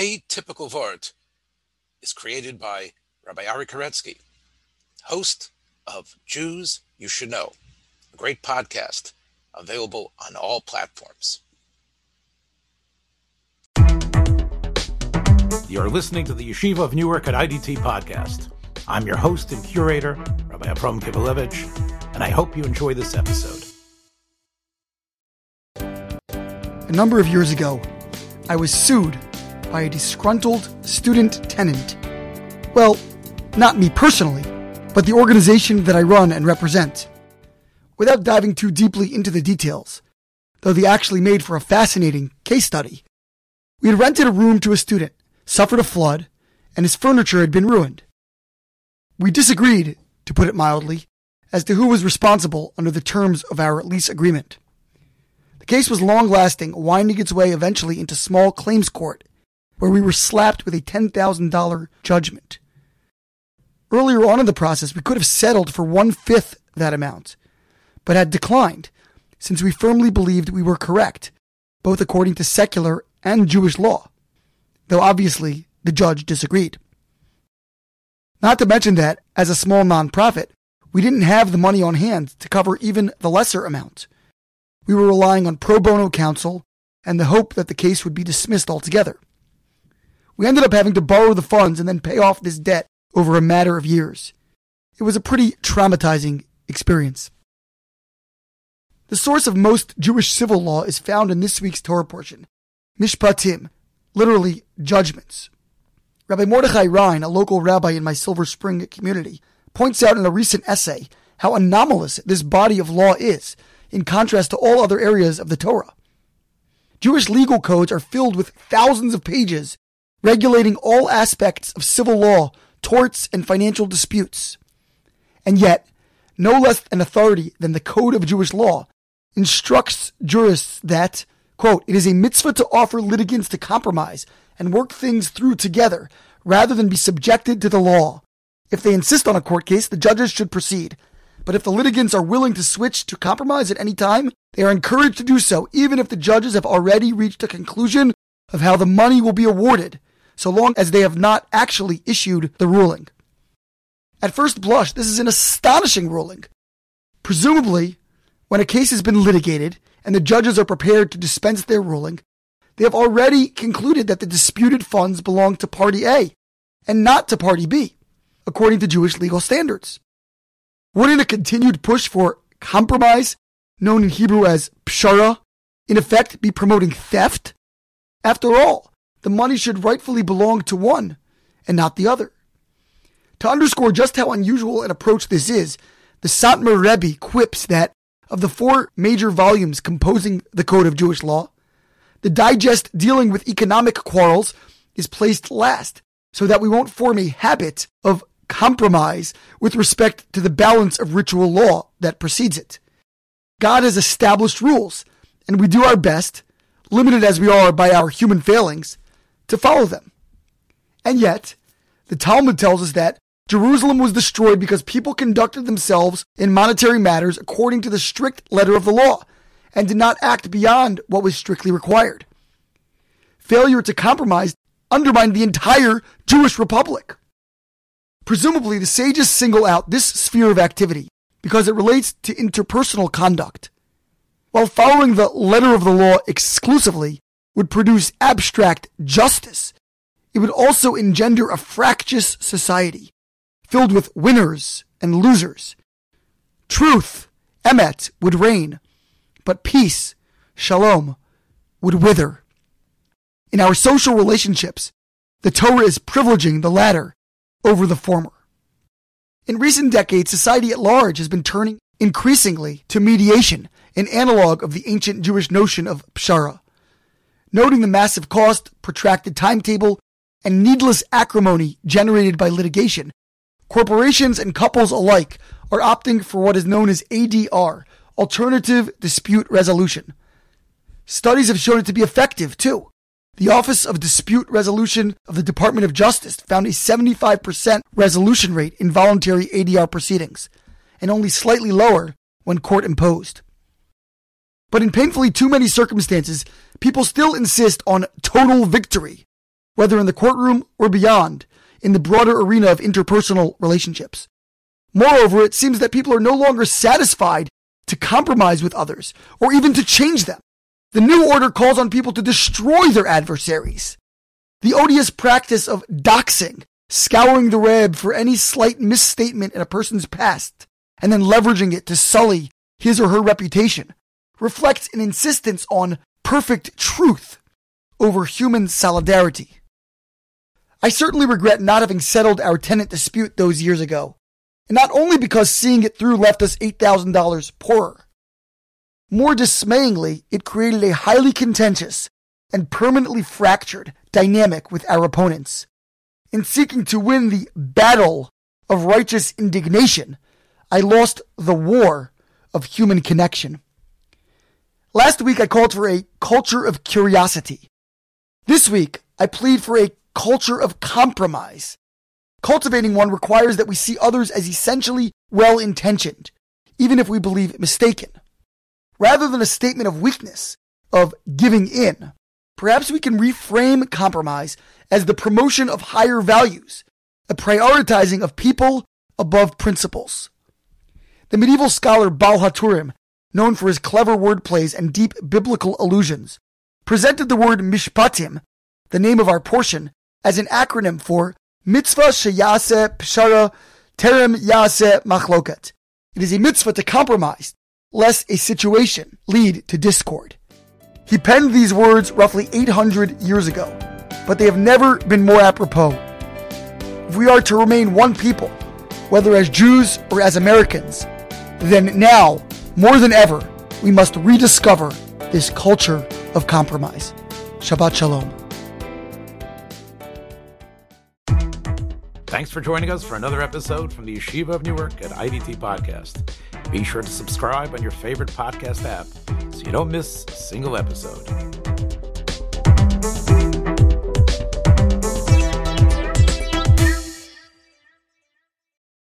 Atypical Vort is created by Rabbi Ari Koretzky, host of Jews You Should Know, a great podcast available on all platforms. You're listening to the Yeshiva of Newark at IDT podcast. I'm your host and curator, Rabbi Abram Kibalevich, and I hope you enjoy this episode. A number of years ago, I was sued by a disgruntled student tenant. Well, not me personally, but the organization that I run and represent. Without diving too deeply into the details, though they actually made for a fascinating case study, we had rented a room to a student, suffered a flood, and his furniture had been ruined. We disagreed, to put it mildly, as to who was responsible under the terms of our lease agreement. The case was long lasting, winding its way eventually into small claims court, where we were slapped with a $10,000 judgment. Earlier on in the process, we could have settled for one fifth that amount, but had declined, since we firmly believed we were correct, both according to secular and Jewish law, though obviously the judge disagreed. Not to mention that, as a small nonprofit, we didn't have the money on hand to cover even the lesser amount. We were relying on pro bono counsel and the hope that the case would be dismissed altogether. We ended up having to borrow the funds and then pay off this debt over a matter of years. It was a pretty traumatizing experience. The source of most Jewish civil law is found in this week's Torah portion, Mishpatim, literally judgments. Rabbi Mordechai Rhine, a local rabbi in my Silver Spring community, points out in a recent essay how anomalous this body of law is in contrast to all other areas of the Torah. Jewish legal codes are filled with thousands of pages regulating all aspects of civil law, torts, and financial disputes. And yet, no less an authority than the Code of Jewish Law instructs jurists that, quote, it is a mitzvah to offer litigants to compromise and work things through together rather than be subjected to the law. If they insist on a court case, the judges should proceed. But if the litigants are willing to switch to compromise at any time, they are encouraged to do so, even if the judges have already reached a conclusion of how the money will be awarded, so long as they have not actually issued the ruling. At first blush, this is an astonishing ruling. Presumably, when a case has been litigated and the judges are prepared to dispense their ruling, they have already concluded that the disputed funds belong to Party A and not to Party B, according to Jewish legal standards. Wouldn't a continued push for compromise, known in Hebrew as pshara, in effect be promoting theft? After all, the money should rightfully belong to one and not the other. To underscore just how unusual an approach this is, the Satmar Rebbe quips that of the four major volumes composing the Code of Jewish Law, the digest dealing with economic quarrels is placed last so that we won't form a habit of compromise with respect to the balance of ritual law that precedes it. God has established rules, and we do our best, limited as we are by our human failings, to follow them. And yet, the Talmud tells us that Jerusalem was destroyed because people conducted themselves in monetary matters according to the strict letter of the law and did not act beyond what was strictly required. Failure to compromise undermined the entire Jewish Republic. Presumably, the sages single out this sphere of activity because it relates to interpersonal conduct. While following the letter of the law exclusively would produce abstract justice, it would also engender a fractious society filled with winners and losers. Truth, emet, would reign, but peace, shalom, would wither. In our social relationships, the Torah is privileging the latter over the former. In recent decades, society at large has been turning increasingly to mediation, an analog of the ancient Jewish notion of pshara. Noting the massive cost, protracted timetable, and needless acrimony generated by litigation, corporations and couples alike are opting for what is known as ADR, Alternative Dispute Resolution. Studies have shown it to be effective, too. The Office of Dispute Resolution of the Department of Justice found a 75% resolution rate in voluntary ADR proceedings, and only slightly lower when court imposed. But in painfully too many circumstances, people still insist on total victory. whether in the courtroom or beyond, in the broader arena of interpersonal relationships. Moreover, it seems that people are no longer satisfied to compromise with others or even to change them. The new order calls on people to destroy their adversaries. The odious practice of doxing, scouring the web for any slight misstatement in a person's past, and then leveraging it to sully his or her reputation, reflects an insistence on perfect truth over human solidarity. I certainly regret not having settled our tenant dispute those years ago, and not only because seeing it through left us $8,000 poorer. More dismayingly, it created a highly contentious and permanently fractured dynamic with our opponents. In seeking to win the battle of righteous indignation, I lost the war of human connection. Last week I called for a culture of curiosity. This week I plead for a culture of compromise. Cultivating one requires that we see others as essentially well intentioned, even if we believe mistaken. Rather than a statement of weakness, of giving in, perhaps we can reframe compromise as the promotion of higher values, a prioritizing of people above principles. The medieval scholar Baal HaTurim, known for his clever wordplays and deep biblical allusions, presented the word mishpatim, the name of our portion, as an acronym for Mitzvah Sheyase Pshara Terem Yase Machloket. It is a mitzvah to compromise, lest a situation lead to discord. He penned these words roughly 800 years ago, but they have never been more apropos. If we are to remain one people, whether as Jews or as Americans, then now, more than ever, we must rediscover this culture of compromise. Shabbat Shalom. Thanks for joining us for another episode from the Yeshiva of Newark at IDT Podcast. Be sure to subscribe on your favorite podcast app so you don't miss a single episode.